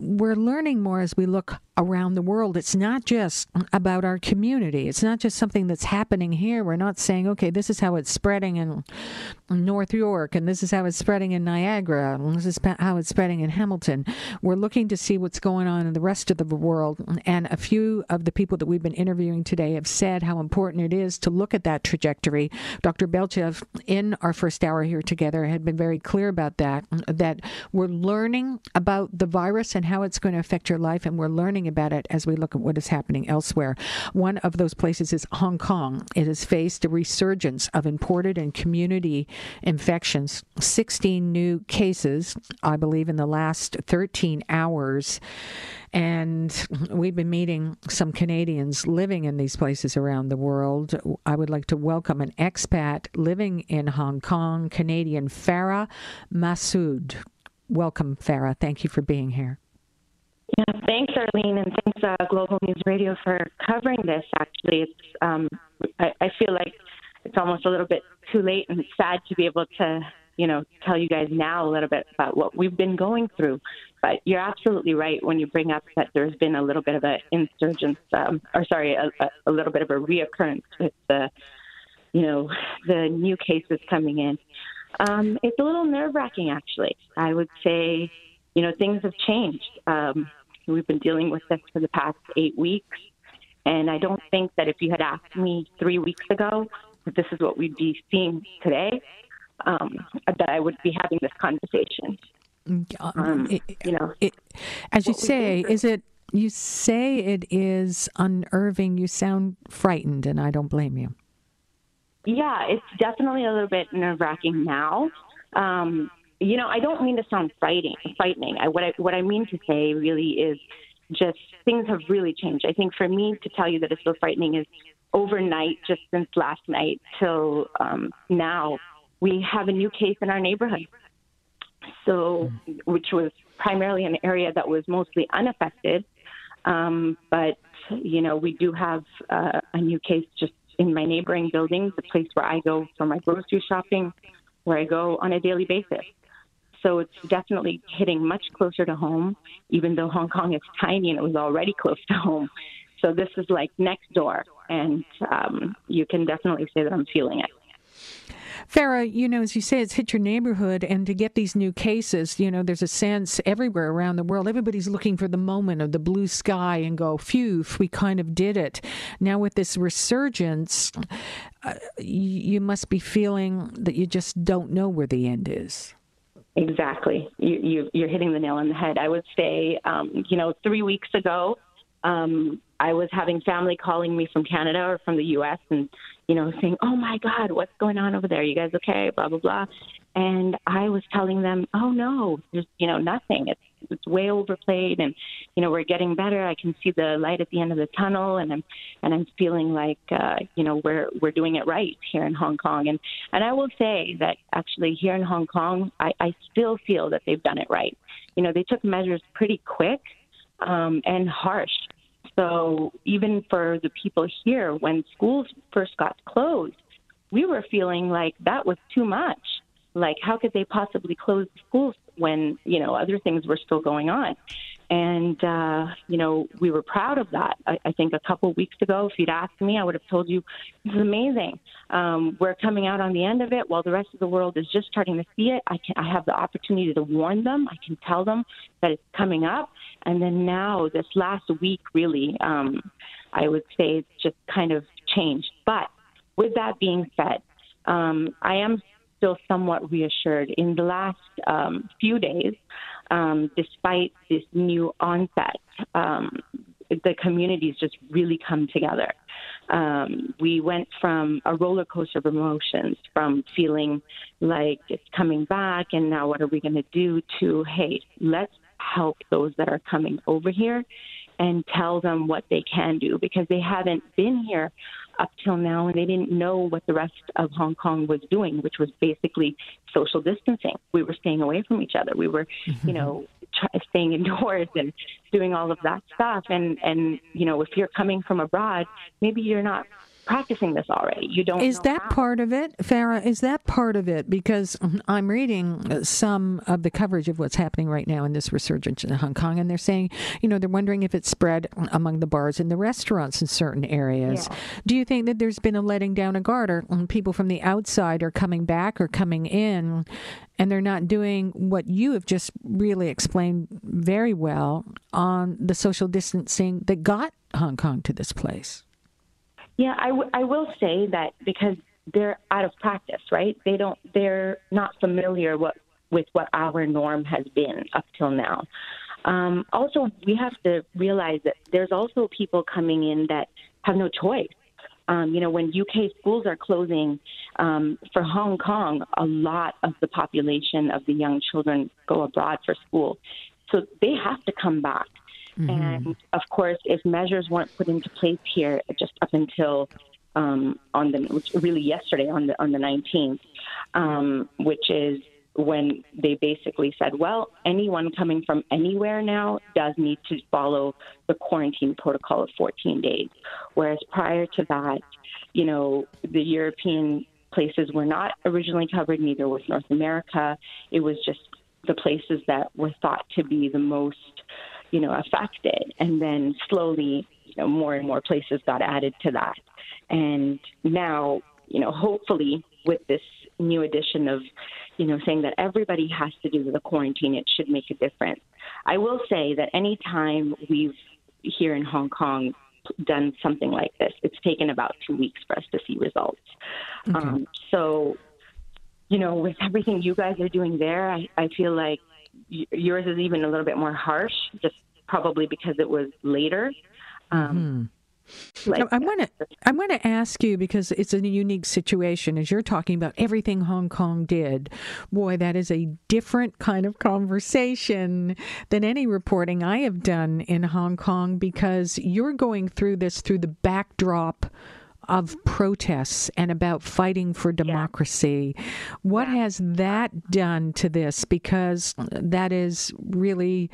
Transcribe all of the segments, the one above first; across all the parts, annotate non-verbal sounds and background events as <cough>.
we're learning more as we look around the world. It's not just about our community. It's not just something that's happening here. We're not saying, okay, this is how it's spreading in North York, and this is how it's spreading in Niagara, and this is how it's spreading in Hamilton. We're looking to see what's going on in the rest of the world. And a few of the people that we've been interviewing today have said how important it is to look at that trajectory. Dr. Belchev, in our first hour here together, had been very clear about that, that we're learning about the virus and how it's going to affect your life, and we're learning about it as we look at what is happening elsewhere. One of those places is Hong Kong. It has faced a resurgence of imported and community infections, 16 new cases, I believe, in the last 13 hours. And we've been meeting some Canadians living in these places around the world. I would like to welcome an expat living in Hong Kong, Canadian Farah Masood. Welcome, Farah. Thank you for being here. Yeah, thanks, Arlene, and thanks, uh, Global News Radio, for covering this. Actually, it's um, I, I feel like it's almost a little bit too late and sad to be able to, you know, tell you guys now a little bit about what we've been going through. But you're absolutely right when you bring up that there's been a little bit of an insurgence, um, or sorry, a, a little bit of a reoccurrence with the, you know, the new cases coming in. Um, it's a little nerve wracking, actually. I would say, you know, things have changed. Um, We've been dealing with this for the past eight weeks. And I don't think that if you had asked me three weeks ago that this is what we'd be seeing today, um, that I would be having this conversation. Um, it, you know, it, as you say, is it? You say it is unnerving. You sound frightened, and I don't blame you. Yeah, it's definitely a little bit nerve wracking now. Um, you know, I don't mean to sound frightening. Frightening. I, what I what I mean to say really is just things have really changed. I think for me to tell you that it's so frightening is overnight, just since last night till um, now, we have a new case in our neighborhood. So, which was primarily an area that was mostly unaffected, um, but you know, we do have uh, a new case just in my neighboring building, the place where I go for my grocery shopping, where I go on a daily basis. So it's definitely hitting much closer to home, even though Hong Kong is tiny and it was already close to home. So this is like next door, and um, you can definitely say that I'm feeling it. Farah, you know, as you say, it's hit your neighborhood, and to get these new cases, you know, there's a sense everywhere around the world. Everybody's looking for the moment of the blue sky and go, phew, we kind of did it. Now, with this resurgence, uh, you must be feeling that you just don't know where the end is. Exactly. You, you, are hitting the nail on the head. I would say, um, you know, three weeks ago, um, I was having family calling me from Canada or from the U.S. and, you know, saying, "Oh my God, what's going on over there? You guys okay?" Blah blah blah. And I was telling them, "Oh no, there's you know nothing. It's it's way overplayed, and you know we're getting better. I can see the light at the end of the tunnel, and I'm and I'm feeling like uh, you know we're we're doing it right here in Hong Kong. And and I will say that actually here in Hong Kong, I, I still feel that they've done it right. You know, they took measures pretty quick um, and harsh so even for the people here, when schools first got closed, we were feeling like that was too much. Like, how could they possibly close schools when, you know, other things were still going on? And, uh, you know, we were proud of that. I, I think a couple weeks ago, if you'd asked me, I would have told you this is amazing. Um, we're coming out on the end of it while the rest of the world is just starting to see it. I, can, I have the opportunity to warn them. I can tell them that it's coming up. And then now, this last week, really, um, I would say it's just kind of changed. But with that being said, um, I am still somewhat reassured. In the last um, few days, um, despite this new onset, um, the communities just really come together. Um, we went from a roller coaster of emotions, from feeling like it's coming back and now what are we going to do, to hey, let's help those that are coming over here and tell them what they can do because they haven't been here up till now and they didn't know what the rest of Hong Kong was doing, which was basically social distancing. We were staying away from each other. We were, you know, <laughs> try, staying indoors and doing all of that stuff. And and you know, if you're coming from abroad, maybe you're not practicing this already. You don't. Is that how. part of it, Farah? Is that part of it? Because I'm reading some of the coverage of what's happening right now in this resurgence in Hong Kong, and they're saying, you know, they're wondering if it's spread among the bars and the restaurants in certain areas. Yeah. Do you think that there's been a letting down of guard, or people from the outside are coming back or coming in, and they're not doing what you have just really explained very well on the social distancing that got Hong Kong to this place? Yeah, I, w- I will say that because they're out of practice, right? They don't, they're not familiar what, with what our norm has been up till now. Um, also, we have to realize that there's also people coming in that have no choice. Um, you know, when UK schools are closing um, for Hong Kong, a lot of the population of the young children go abroad for school. So they have to come back. Mm-hmm. And of course, if measures weren't put into place here just up until um, on the really yesterday on the on the 19th, um, which is when they basically said, well, anyone coming from anywhere now does need to follow the quarantine protocol of 14 days. Whereas prior to that, you know, the European places were not originally covered, neither was North America. It was just the places that were thought to be the most you know, affected. And then slowly, you know, more and more places got added to that. And now, you know, hopefully with this new addition of, you know, saying that everybody has to do the quarantine, it should make a difference. I will say that anytime we've here in Hong Kong done something like this, it's taken about two weeks for us to see results. Okay. Um, so, you know, with everything you guys are doing there, I, I feel like yours is even a little bit more harsh, just probably because it was later. Um, mm-hmm. Like, I want to I want to ask you because it's a unique situation as you're talking about everything Hong Kong did. Boy, that is a different kind of conversation than any reporting I have done in Hong Kong because you're going through this through the backdrop of protests and about fighting for democracy. Yeah. What yeah. has that done to this? Because that is really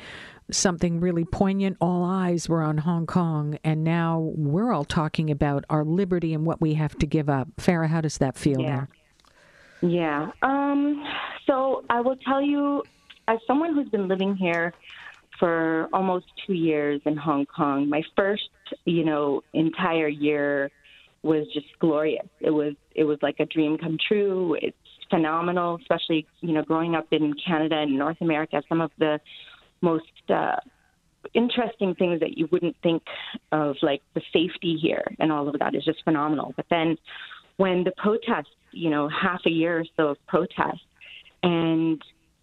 something really poignant. All eyes were on Hong Kong, and now we're all talking about our liberty and what we have to give up. Farah, how does that feel yeah. now? Yeah. Um, so I will tell you, as someone who's been living here for almost two years in Hong Kong, my first, you know, entire year was just glorious. It was it was like a dream come true. It's phenomenal, especially you know growing up in Canada and North America. Some of the most uh, interesting things that you wouldn't think of, like the safety here and all of that, is just phenomenal. But then when the protests, you know, half a year or so of protests, and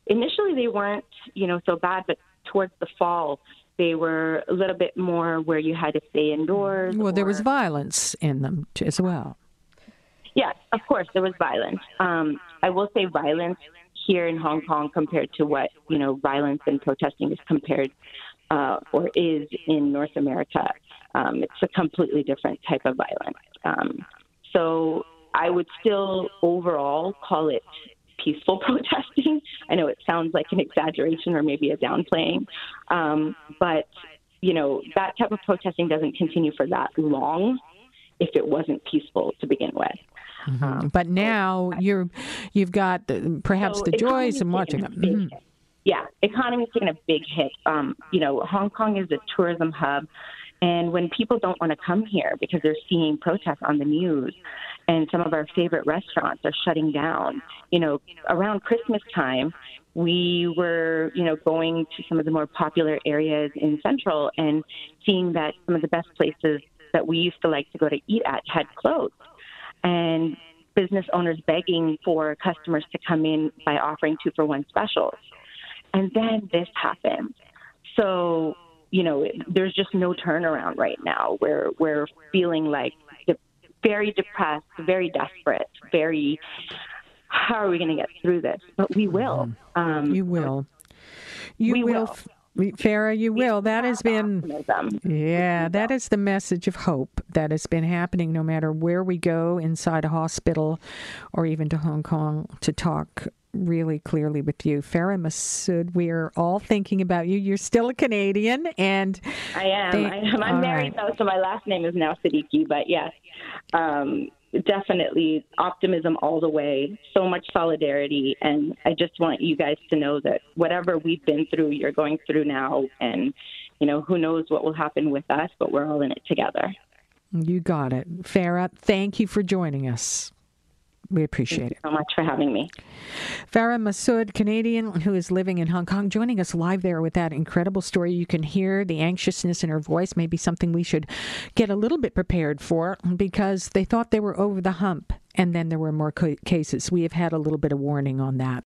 initially they weren't, you know, so bad, but towards the fall, they were a little bit more where you had to stay indoors. Well, or... there was violence in them as well. Yes, of course, there was violence. Um, I will say violence here in Hong Kong compared to what you know violence and protesting is compared uh, or is in North America. Um, it's a completely different type of violence. Um, so I would still overall call it peaceful <laughs> protesting. I know it sounds like an exaggeration or maybe a downplaying, um, but you know that type of protesting doesn't continue for that long if it wasn't peaceful to begin with. Mm-hmm. Um, but now so, you're you've got the, perhaps so the joys and watching them. Mm-hmm. Yeah, economy's taking a big hit. Um, you know, Hong Kong is a tourism hub. And when people don't want to come here because they're seeing protests on the news, and some of our favorite restaurants are shutting down, you know, around Christmas time, we were, you know, going to some of the more popular areas in Central and seeing that some of the best places that we used to like to go to eat at had closed. And business owners begging for customers to come in by offering two for one specials. And then this happened. So you know, there's just no turnaround right now. We're we're feeling like very depressed, very desperate, very. How are we going to get through this? But we will. Mm-hmm. Um, you will. You we will. will. Farah, you will. That has been, yeah, that is the message of hope that has been happening no matter where we go inside a hospital or even to Hong Kong to talk really clearly with you. Farah Masood, we are all thinking about you. You're still a Canadian, and I am. They- I am. I'm married right. though, so my last name is now Siddiqui. But yes, um, definitely optimism all the way. So much solidarity, and I just want you guys to know that whatever we've been through, you're going through now, and you know who knows what will happen with us, but we're all in it together. you got it. Farah, thank you for joining us. We appreciate it. So much for having me. Farah Masood, Canadian who is living in Hong Kong, joining us live there with that incredible story. You can hear the anxiousness in her voice, maybe something we should get a little bit prepared for because they thought they were over the hump and then there were more cases. We have had a little bit of warning on that.